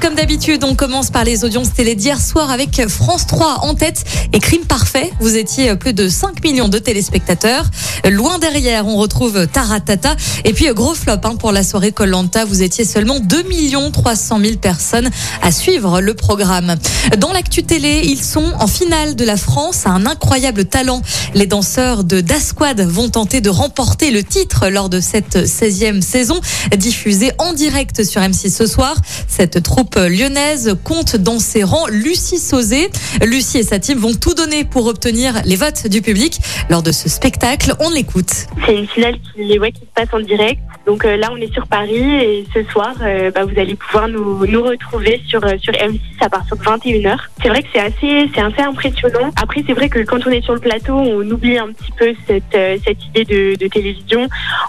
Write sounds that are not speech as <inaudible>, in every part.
Comme d'habitude, on commence par les audiences télé d'hier soir avec France 3 en tête et Crime Parfait. Vous étiez plus de 5 millions de téléspectateurs. Loin derrière, on retrouve Taratata. Et puis, gros flop hein, pour la soirée Colanta. Vous étiez seulement 2 300 000 personnes à suivre le programme. Dans l'actu télé, ils sont en finale de la France à un incroyable talent. Les danseurs de Dasquad vont tenter de remporter le titre lors de cette 16e saison, diffusée en direct sur M6 ce soir. Cette troupe lyonnaise compte dans ses rangs Lucie Sauzé. Lucie et sa team vont tout donner pour obtenir les votes du public lors de ce spectacle. On l'écoute. C'est une finale qui, ouais, qui se passe en direct. Donc euh, là, on est sur Paris et ce soir, euh, bah, vous allez pouvoir nous, nous retrouver sur, euh, sur M6 à partir de 21h. C'est vrai que c'est assez, assez impressionnant. Après, c'est vrai que quand on est sur le plateau, on oublie un petit peu cette, euh, cette idée de, de télévision.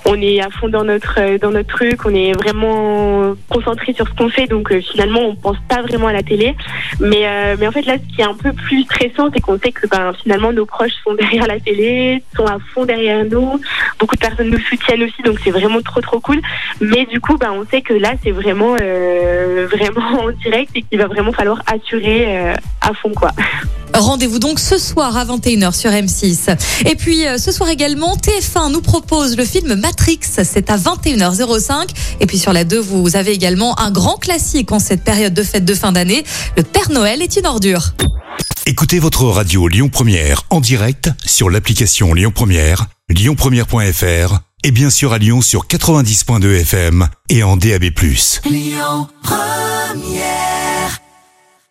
On est à fond dans notre, euh, dans notre truc, on est vraiment concentré sur ce qu'on fait. Donc euh, finalement, on pense pas vraiment à la télé. Mais, euh, mais en fait, là, ce qui est un peu plus stressant, c'est qu'on sait que ben, finalement, nos proches sont <laughs> derrière la télé, sont à fond derrière nous. Beaucoup de personnes nous soutiennent aussi, donc c'est vraiment trop trop cool. Mais du coup, ben, on sait que là, c'est vraiment <laughs> vraiment en direct et qu'il va vraiment falloir assurer à fond quoi. Rendez-vous donc ce soir à 21h sur M6. Et puis euh, ce soir également, TF1 nous propose le film Matrix. C'est à 21h05. Et puis sur la 2, vous avez également un grand classique en cette période de fête de fin d'année. Le Père Noël est une ordure. Écoutez votre radio Lyon Première en direct sur l'application Lyon Première, lyonpremière.fr et bien sûr à Lyon sur 90.2 FM et en DAB+.